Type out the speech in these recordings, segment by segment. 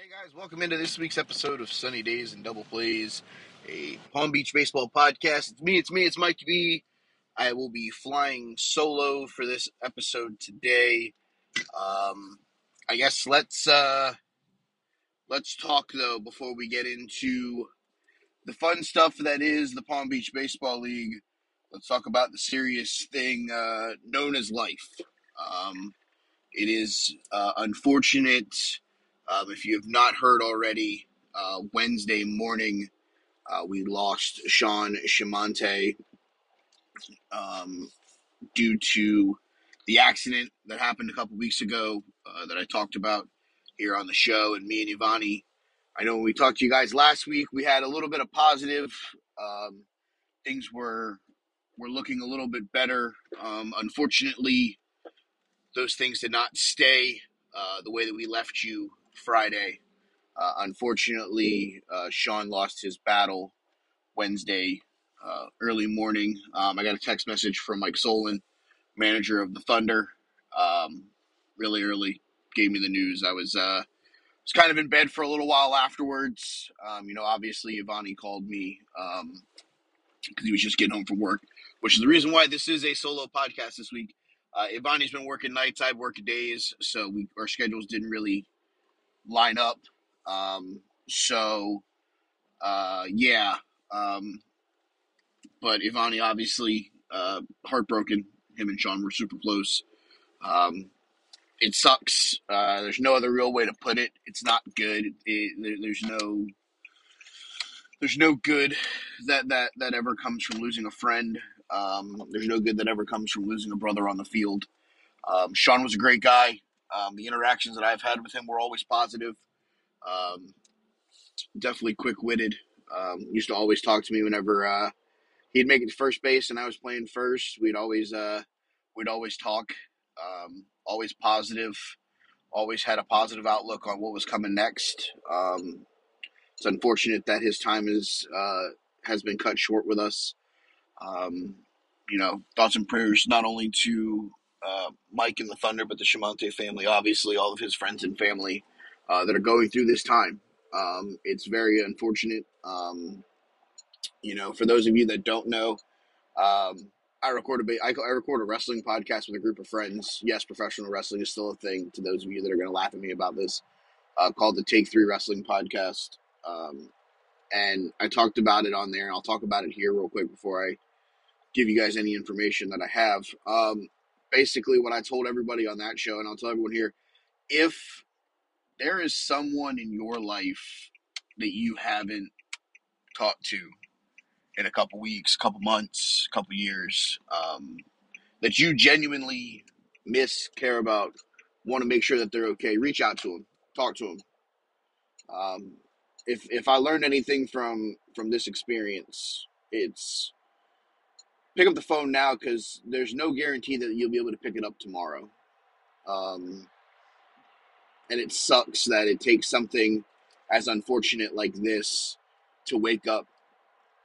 Hey guys, welcome into this week's episode of Sunny Days and Double Plays, a Palm Beach baseball podcast. It's me, it's me, it's Mike B. I will be flying solo for this episode today. Um, I guess let's uh, let's talk though before we get into the fun stuff that is the Palm Beach Baseball League. Let's talk about the serious thing uh, known as life. Um, it is uh, unfortunate um, if you have not heard already, uh, Wednesday morning, uh, we lost Shawn Shimante um, due to the accident that happened a couple weeks ago uh, that I talked about here on the show. And me and Ivani, I know when we talked to you guys last week, we had a little bit of positive. Um, things were were looking a little bit better. Um, unfortunately, those things did not stay uh, the way that we left you Friday. Uh, unfortunately, uh, Shawn lost his battle Wednesday uh, early morning. Um, I got a text message from Mike Solon, manager of the Thunder, um, really early. Gave me the news. I was uh, was kind of in bed for a little while afterwards. Um, you know, obviously, Ivani called me because um, he was just getting home from work, which is the reason why this is a solo podcast this week. Uh, Ivani's been working nights, I've worked days, so we our schedules didn't really line up. Um, so, uh, yeah. Um, but Ivani obviously uh, heartbroken. Him and Shawn were super close. Um, it sucks. Uh, there's no other real way to put it. It's not good. It, there's no there's no good that, that that ever comes from losing a friend. Um, there's no good that ever comes from losing a brother on the field. Um, Shawn was a great guy. Um, the interactions that I've had with him were always positive. Um, definitely quick witted. Um, used to always talk to me whenever uh, he'd make it to first base and I was playing first. We'd always uh, we'd always talk. Um, always positive. Always had a positive outlook on what was coming next. Um, it's unfortunate that his time is uh, has been cut short with us. Um, you know, thoughts and prayers not only to uh, Mike and the Thunder, but the Shimante family, obviously, all of his friends and family uh, that are going through this time. Um, it's very unfortunate. Um, you know, for those of you that don't know, um, I record a I, I record a wrestling podcast with a group of friends. Yes, professional wrestling is still a thing. To those of you that are going to laugh at me about this, uh, called the Take Three Wrestling Podcast, um, and I talked about it on there, and I'll talk about it here real quick before I give you guys any information that I have. Um, basically what I told everybody on that show, and I'll tell everyone here if there is someone in your life that you haven't talked to in a couple weeks, a couple months, a couple years, um, that you genuinely miss, care about, want to make sure that they're okay, reach out to them, talk to them. Um, if if I learned anything from from this experience, it's pick up the phone now because there's no guarantee that you'll be able to pick it up tomorrow. Um, and it sucks that it takes something as unfortunate like this to wake up,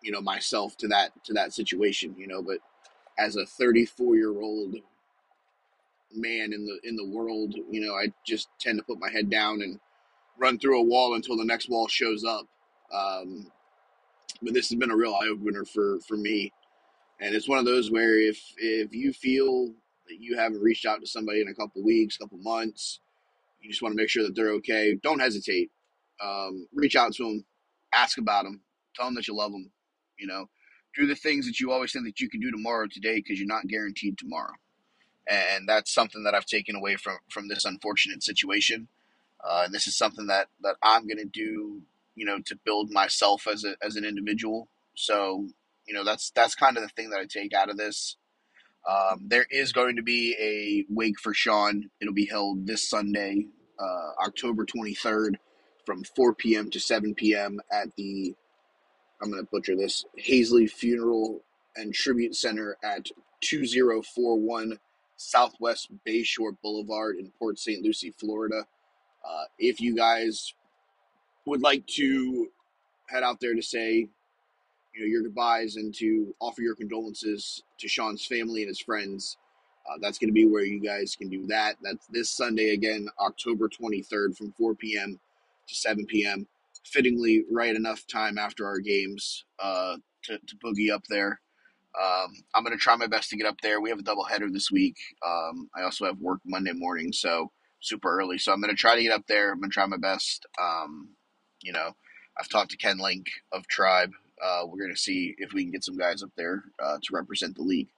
you know, myself to that to that situation, you know. But as a 34 year old man in the in the world, you know, I just tend to put my head down and run through a wall until the next wall shows up. Um, but this has been a real eye opener for for me and it's one of those where if if you feel that you haven't reached out to somebody in a couple weeks, couple months, you just want to make sure that they're okay. Don't hesitate. Um, reach out to them, ask about them, tell them that you love them. You know, do the things that you always think that you can do tomorrow today because you're not guaranteed tomorrow. And that's something that I've taken away from from this unfortunate situation. Uh, and this is something that that I'm going to do, you know, to build myself as a as an individual. So you know, that's that's kind of the thing that I take out of this. Um, there is going to be a wake for Shawn. It'll be held this Sunday, uh, October 23rd, from 4 p.m. to 7 p.m. at the, I'm going to butcher this, Haisley Funeral and Tribute Center at 2041 Southwest Bayshore Boulevard in Port St. Lucie, Florida. Uh, if you guys would like to head out there to say you know your goodbyes and to offer your condolences to Shawn's family and his friends. Uh, that's going to be where you guys can do that. That's this Sunday again, October 23rd from 4 p.m. to 7 p.m. Fittingly, right enough time after our games uh, to, to boogie up there. Um, I'm going to try my best to get up there. We have a double header this week. Um, I also have work Monday morning, so super early. So I'm going to try to get up there. I'm going to try my best. Um, you know, I've talked to Ken Link of Tribe. Uh, we're going to see if we can get some guys up there uh, to represent the league.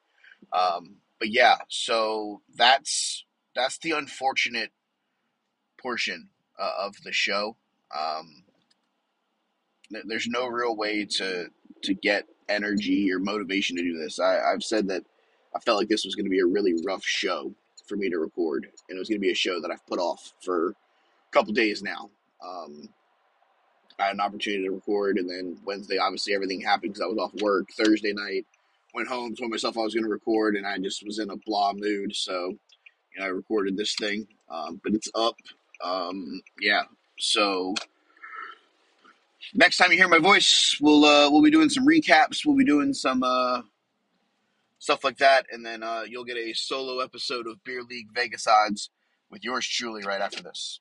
Um, but yeah, so that's that's the unfortunate portion uh, of the show. Um, there's no real way to to get energy or motivation to do this. I, I've said that I felt like this was going to be a really rough show for me to record, and it was going to be a show that I've put off for a couple days now. Um, I had an opportunity to record, and then Wednesday, obviously, everything happened because I was off work. Thursday night, went home, told myself I was going to record, and I just was in a blah mood. So, you know, I recorded this thing, um, but it's up. Um, yeah. So next time you hear my voice, we'll uh, we'll be doing some recaps. We'll be doing some uh, stuff like that, and then uh, you'll get a solo episode of Beer League Vegas odds with yours truly right after this.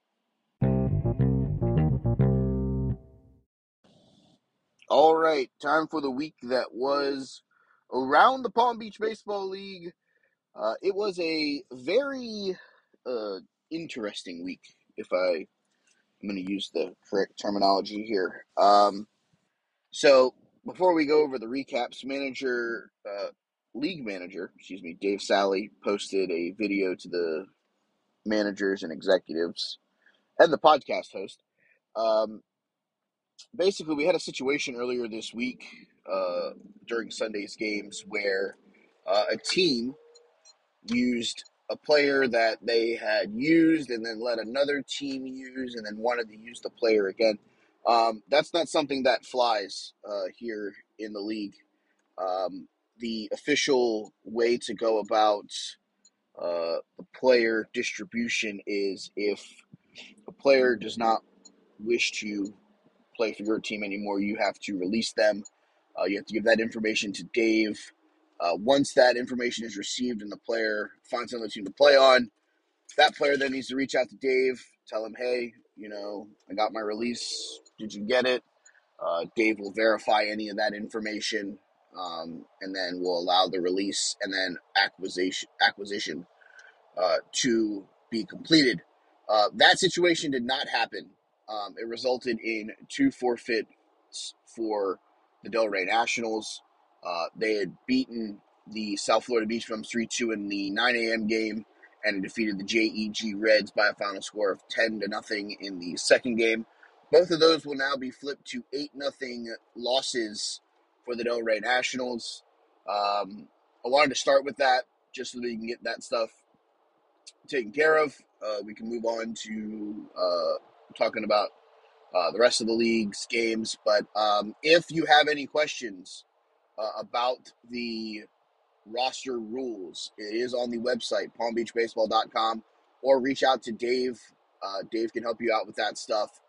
All right, time for the week that was around the Palm Beach Baseball League. Uh, it was a very uh, interesting week, if I am going to use the correct terminology here. Um, so before we go over the recaps, manager, uh, league manager, excuse me, Dave Sally posted a video to the managers and executives and the podcast host. Um, basically, we had a situation earlier this week uh, during Sunday's games where uh, a team used a player that they had used and then let another team use and then wanted to use the player again. Um, that's not something that flies uh, here in the league. Um, the official way to go about uh, the player distribution is if a player does not wish to play for your team anymore, you have to release them. Uh, you have to give that information to Dave. Uh, once that information is received and the player finds another team to play on, that player then needs to reach out to Dave, tell him, hey, you know, I got my release. Did you get it? Uh, Dave will verify any of that information, um, and then will allow the release and then acquisition acquisition uh, to be completed. Uh, that situation did not happen. Um, it resulted in two forfeits for the Delray Nationals. Uh, they had beaten the South Florida Beach Bums 3 2 in the 9 a.m. game and defeated the JEG Reds by a final score of 10 to nothing in the second game. Both of those will now be flipped to 8 nothing losses for the Delray Nationals. Um, I wanted to start with that just so that we can get that stuff taken care of. Uh, we can move on to uh, talking about uh, the rest of the league's games. But um, if you have any questions uh, about the roster rules, it is on the website, palmbeachbaseball.com, or reach out to Dave. Uh, Dave can help you out with that stuff.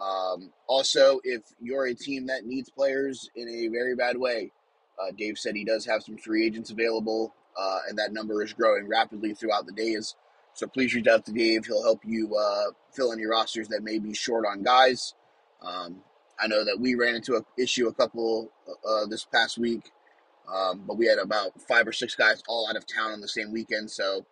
Um, also, if you're a team that needs players in a very bad way, uh, Dave said he does have some free agents available, uh, and that number is growing rapidly throughout the days. So please reach out to Dave. He'll help you uh, fill in your rosters that may be short on guys. Um, I know that we ran into an issue a couple uh, this past week, um, but we had about five or six guys all out of town on the same weekend. So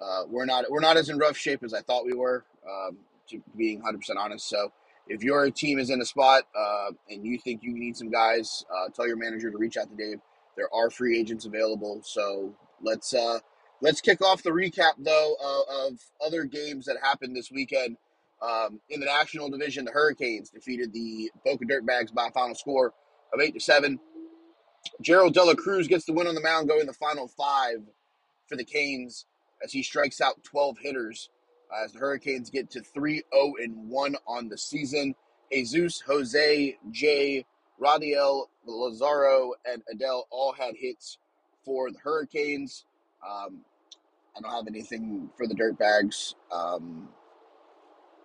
uh, we're not we're not as in rough shape as I thought we were. Um, to being 100% honest. So if your team is in a spot uh, and you think you need some guys, uh, tell your manager to reach out to Dave. There are free agents available. So let's uh, let's kick off the recap though uh, of other games that happened this weekend. Um, in the National Division, the Hurricanes defeated the Boca Dirtbags by a final score of eight to seven. Gerald Dela Cruz gets the win on the mound, going the final five for the Canes as he strikes out 12 hitters as the Hurricanes get to 3 0 1 on the season. Jesus, Jose, Jay, Radiel, Lazaro, and Adele all had hits for the Hurricanes. Um, I don't have anything for the Dirtbags. Um,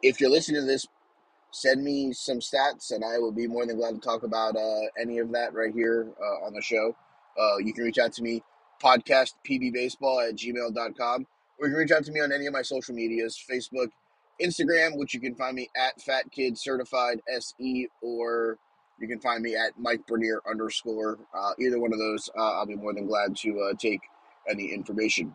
if you're listening to this, send me some stats, and I will be more than glad to talk about uh, any of that right here uh, on the show. Uh, you can reach out to me, podcast pbbaseball at gmail.com or you can reach out to me on any of my social medias Facebook, Instagram, which you can find me at Fat Kid Certified SE, or you can find me at Mike Bernier underscore. Uh, either one of those, uh, I'll be more than glad to uh, take any information.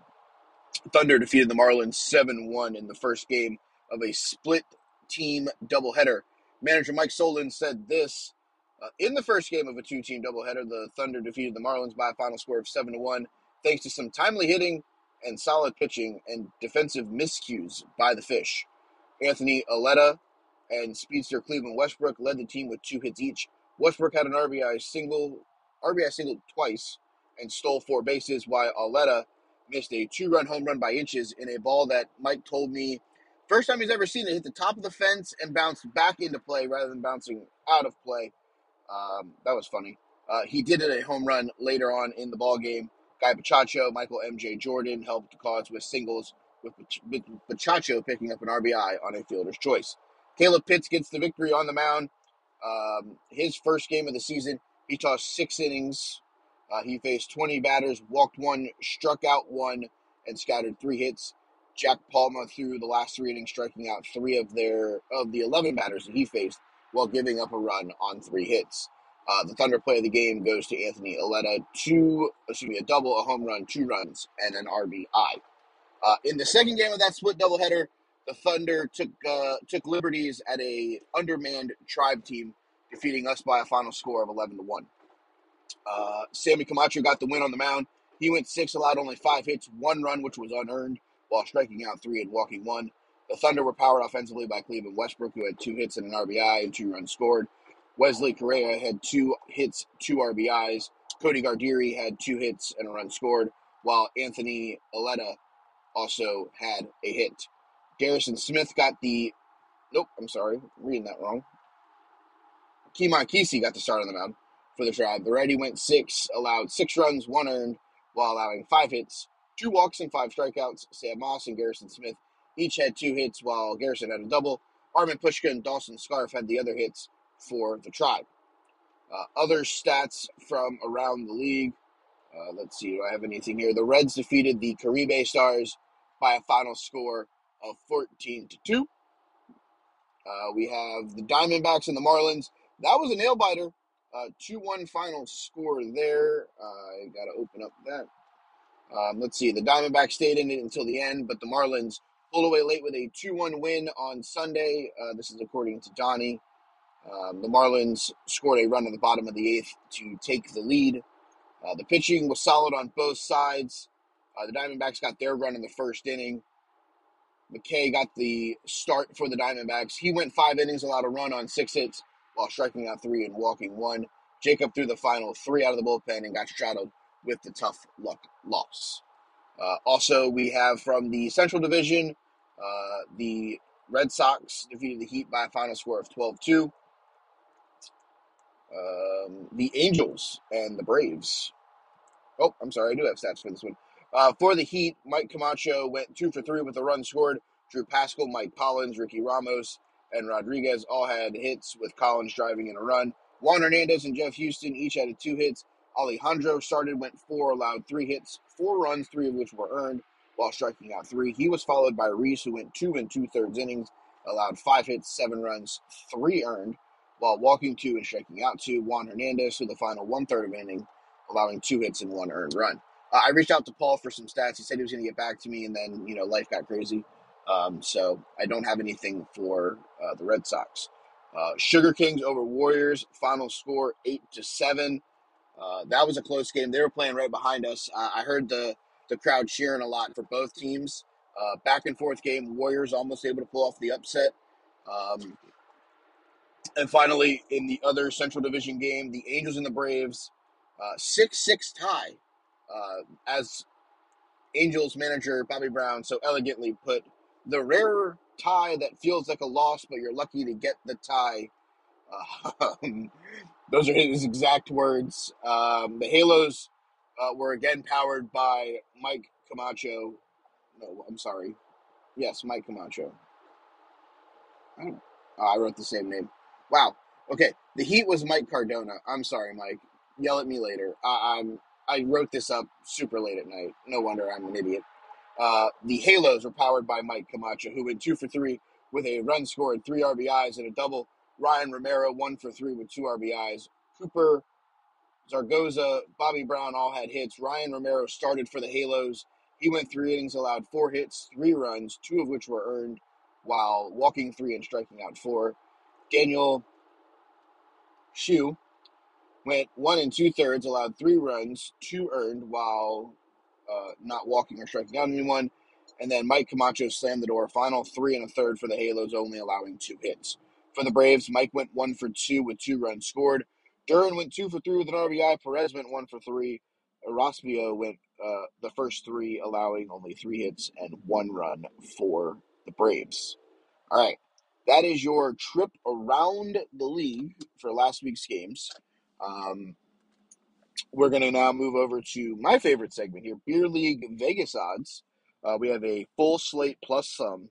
Thunder defeated the Marlins 7 1 in the first game of a split team doubleheader. Manager Mike Solin said this uh, in the first game of a two team doubleheader, the Thunder defeated the Marlins by a final score of 7 1, thanks to some timely hitting and solid pitching and defensive miscues by the Fish. Anthony Aletta and speedster Cleveland Westbrook led the team with two hits each. Westbrook had an RBI single, RBI single twice, and stole four bases, while Aletta missed a two-run home run by inches in a ball that Mike told me first time he's ever seen it hit the top of the fence and bounced back into play rather than bouncing out of play. Um, that was funny. Uh, he did it a home run later on in the ball game. Guy Pachacho, Michael M.J. Jordan helped the cause with singles with Pachacho picking up an RBI on a fielder's choice. Caleb Pitts gets the victory on the mound. Um, his first game of the season, he tossed six innings. Uh, he faced 20 batters, walked one, struck out one, and scattered three hits. Jack Palma threw the last three innings, striking out three of their of the 11 batters that he faced, while giving up a run on three hits. Uh, the Thunder play of the game goes to Anthony Aletta, two, excuse me, a double, a home run, two runs, and an RBI. Uh, in the second game of that split doubleheader, the Thunder took uh, took liberties at a undermanned Tribe team, defeating us by a final score of eleven to one. Uh, Sammy Camacho got the win on the mound. He went six, allowed only five hits, one run, which was unearned, while striking out three and walking one. The Thunder were powered offensively by Cleveland Westbrook, who had two hits and an RBI and two runs scored. Wesley Correa had two hits, two RBIs. Cody Gardieri had two hits and a run scored, while Anthony Aletta also had a hit. Garrison Smith got the. Nope, I'm sorry, reading that wrong. Keeman Kesey got the start on the mound for the Tribe. The righty went six, allowed six runs, one earned, while allowing five hits, two walks, and five strikeouts. Sam Moss and Garrison Smith each had two hits, while Garrison had a double. Armin Pushka and Dawson Scarf had the other hits for the Tribe. Uh, other stats from around the league. Uh, let's see, do I have anything here? The Reds defeated the Caribe Stars by a final score of 14 to 2. Uh, we have the Diamondbacks and the Marlins. That was a nail biter. Uh, 2 1 final score there. I got to open up that. Um, let's see. The Diamondbacks stayed in it until the end, but the Marlins pulled away late with a 2 1 win on Sunday. Uh, this is according to Donnie. Um, the Marlins scored a run in the bottom of the eighth to take the lead. Uh, the pitching was solid on both sides. Uh, the Diamondbacks got their run in the first inning. McKay got the start for the Diamondbacks. He went five innings, allowed a run on six hits while striking out three and walking one. Jacob threw the final three out of the bullpen and got straddled with the tough luck loss. Uh, also, we have from the Central Division, uh, the Red Sox defeated the Heat by a final score of 12 2. Um, the Angels and the Braves. Oh, I'm sorry, I do have stats for this one. Uh, for the Heat, Mike Camacho went two for three with a run scored. Drew Pascal, Mike Collins, Ricky Ramos, and Rodriguez all had hits, with Collins driving in a run. Juan Hernandez and Jeff Houston each had two hits. Alejandro started, went four, allowed three hits, four runs, three of which were earned, while striking out three. He was followed by Reese, who went two and two thirds innings, allowed five hits, seven runs, three earned, while walking two and striking out two. Juan Hernandez, who the final one third of inning, allowing two hits and one earned run. Uh, I reached out to Paul for some stats. He said he was going to get back to me, and then you know life got crazy. Um, so I don't have anything for uh, the Red Sox. Uh, Sugar Kings over Warriors. Final score eight to seven. Uh, that was a close game. They were playing right behind us. I heard the the crowd cheering a lot for both teams. Uh, back and forth game. Warriors almost able to pull off the upset. Um, and finally, in the other Central Division game, the Angels and the Braves, uh, six six tie uh, as Angels manager Bobby Brown so elegantly put, the rare tie that feels like a loss, but you're lucky to get the tie. Uh, those are his exact words. Um, the Halos uh, were again powered by Mike Camacho. No, I'm sorry. Yes, Mike Camacho. I, oh, I wrote the same name. Wow. Okay. The Heat was Mike Cardona. I'm sorry, Mike. Yell at me later. I, I'm I wrote this up super late at night. No wonder I'm an idiot. Uh, the Halos were powered by Mike Camacho, who went two for three with a run scored, three RBIs, and a double. Ryan Romero, one for three with two RBIs. Cooper, Zaragoza, Bobby Brown all had hits. Ryan Romero started for the Halos. He went three innings, allowed four hits, three runs, two of which were earned, while walking three and striking out four. Daniel Shu went one and two thirds, allowed three runs, two earned, while uh, not walking or striking out anyone. And then Mike Camacho slammed the door. Final three and a third for the Halos, only allowing two hits. For the Braves, Mike went one for two with two runs scored. Duran went two for three with an RBI. Perez went one for three. Rospio went uh, the first three, allowing only three hits and one run for the Braves. All right. That is your trip around the league for last week's games. Um, we're going to now move over to my favorite segment here Beer League Vegas odds. Uh, we have a full slate plus some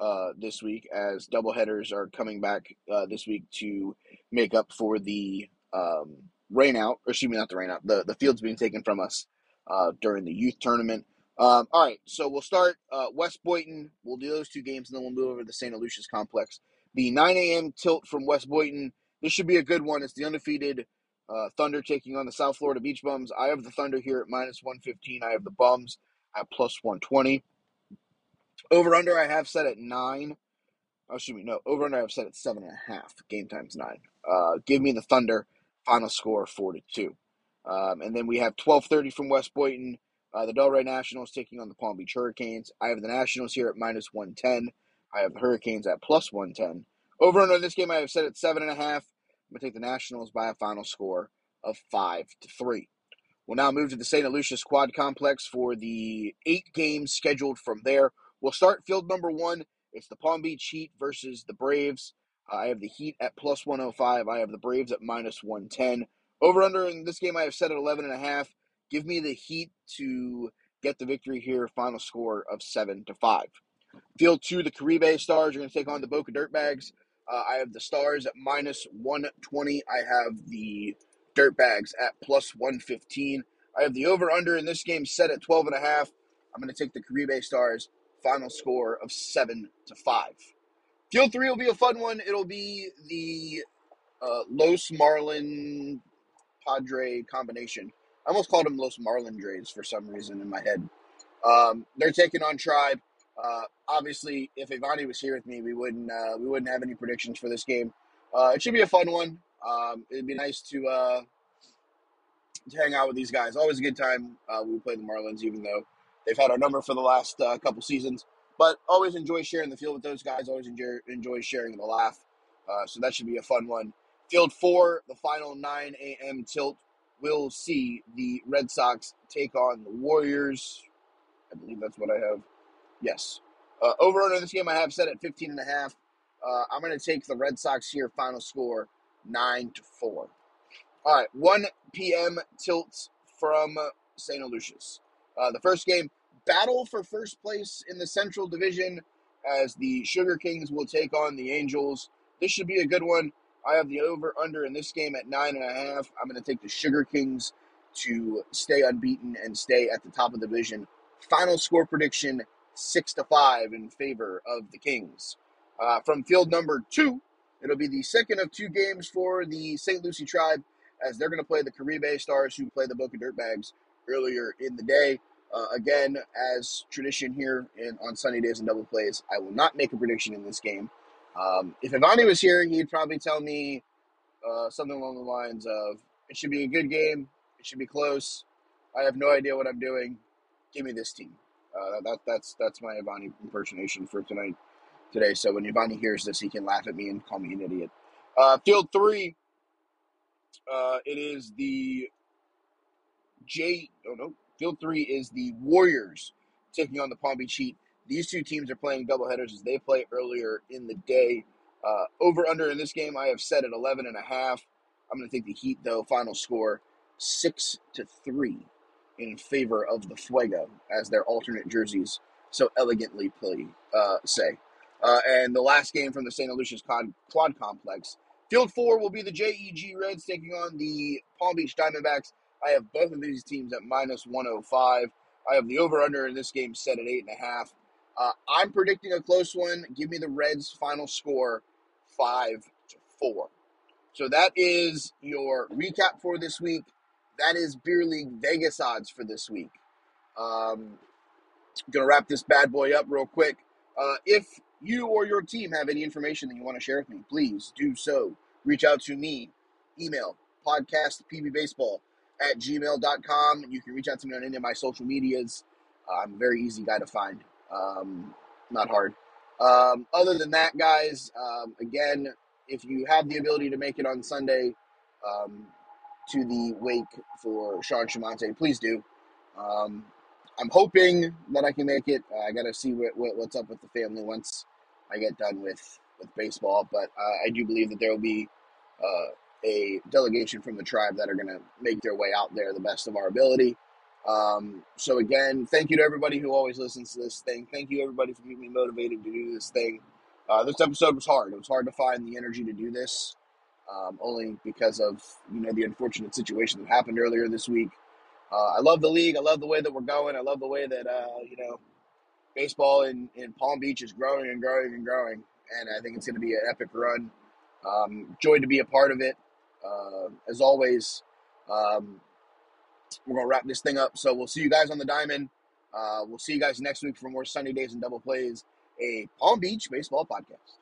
uh, this week as doubleheaders are coming back uh, this week to make up for the um, rain out, or excuse me, not the rain out, the, the fields being taken from us uh, during the youth tournament. Um, all right, so we'll start uh, West Boynton. We'll do those two games, and then we'll move over to the St. Aloysius complex. The 9 a.m. tilt from West Boynton. This should be a good one. It's the undefeated uh, Thunder taking on the South Florida Beach Bums. I have the Thunder here at minus 115. I have the Bums at plus 120. Over under, I have set at nine. Oh, excuse me, no. Over under, I have set at seven and a half. Game times nine. Uh, give me the Thunder. Final score four to two. Um, and then we have 12:30 from West Boynton. Uh, the Delray Nationals taking on the Palm Beach Hurricanes. I have the Nationals here at minus 110. I have the Hurricanes at plus 110. Over under this game, I have set at seven and a half. I'm gonna take the Nationals by a final score of five to three. We'll now move to the St. Aloysius Quad Complex for the eight games scheduled from there. We'll start field number one. It's the Palm Beach Heat versus the Braves. Uh, I have the Heat at plus 105. I have the Braves at minus 110. Over under in this game, I have set at 11 and a half. Give me the Heat to get the victory here. Final score of 7 to 5. Field two, the Caribe Stars are going to take on the Boca Dirtbags. Uh, I have the Stars at minus 120. I have the Dirtbags at plus 115. I have the over under in this game set at 12 and a half. I'm going to take the Caribe Stars final score of 7 to 5. Field 3 will be a fun one. It'll be the uh, Los Marlin Padre combination. I almost called them Los Marlindres for some reason in my head. Um, they're taking on Tribe. Uh, obviously, if Ivani was here with me, we wouldn't uh, we wouldn't have any predictions for this game. Uh, it should be a fun one. Um, it'd be nice to uh, to hang out with these guys. Always a good time uh, we play the Marlins, even though they've had our number for the last uh, couple seasons. But always enjoy sharing the field with those guys. Always enjoy enjoy sharing the laugh. Uh, so that should be a fun one. Field four, the final 9 a.m. tilt. We'll see the Red Sox take on the Warriors. I believe that's what I have. Yes. Uh, over under this game, I have set at 15 and a half. Uh, I'm going to take the Red Sox here. Final score nine to four. All right, 1 p.m. tilts from St. Aloysius. Uh, the first game, battle for first place in the Central Division, as the Sugar Kings will take on the Angels. This should be a good one. I have the over under in this game at nine and a half. I'm going to take the Sugar Kings to stay unbeaten and stay at the top of the division. Final score prediction six to five in favor of the Kings. Uh, from field number two, it'll be the second of two games for the St. Lucie Tribe as they're going to play the Caribe Stars, who play the Boca Dirtbags earlier in the day. Uh, again, as tradition here in, on Sunny Days and Double Plays, I will not make a prediction in this game. Um, if Ivani was here, he'd probably tell me uh, something along the lines of, "It should be a good game. It should be close. I have no idea what I'm doing. Give me this team." Uh, that that's that's my Ivani impersonation for tonight today. So when Ivani hears this, he can laugh at me and call me an idiot. Uh, field three. Uh, it is the J. Oh no, field three is the Warriors taking on the Palm Beach Heat. These two teams are playing doubleheaders as they play earlier in the day. Uh, over under in this game, I have set at 11 and a half. I'm going to take the Heat though. Final score six to three in favor of the Fuego as their alternate jerseys so elegantly play uh, say. Uh, and the last game from the St. Aloysius Quad, Quad Complex. Field four will be the JEG Reds taking on the Palm Beach Diamondbacks. I have both of these teams at minus 105. I have the over under in this game set at eight and a half. Uh, I'm predicting a close one. Give me the Reds' final score, five to four. So that is your recap for this week. That is beer league Vegas odds for this week. Um, gonna wrap this bad boy up real quick. Uh, if you or your team have any information that you want to share with me, please do so. Reach out to me. Email podcast pbbaseball at gmail.com. You can reach out to me on any of my social medias. Uh, I'm a very easy guy to find. Um, not hard. Um, other than that, guys, um, again, if you have the ability to make it on Sunday um, to the wake for Shawn Shamonte, please do. Um, I'm hoping that I can make it. Uh, I got to see what, what, what's up with the family once I get done with, with baseball. But uh, I do believe that there will be uh, a delegation from the tribe that are going to make their way out there the best of our ability. Um, so again, thank you to everybody who always listens to this thing. Thank you everybody for keeping me motivated to do this thing. Uh, this episode was hard. It was hard to find the energy to do this, um, only because of you know the unfortunate situation that happened earlier this week. Uh, I love the league. I love the way that we're going. I love the way that uh, you know baseball in, in Palm Beach is growing and growing and growing, and I think it's going to be an epic run. Um, joy to be a part of it. Uh, as always, um, we're going to wrap this thing up. So we'll see you guys on the diamond. Uh, we'll see you guys next week for more sunny days and double plays, a Palm Beach baseball podcast.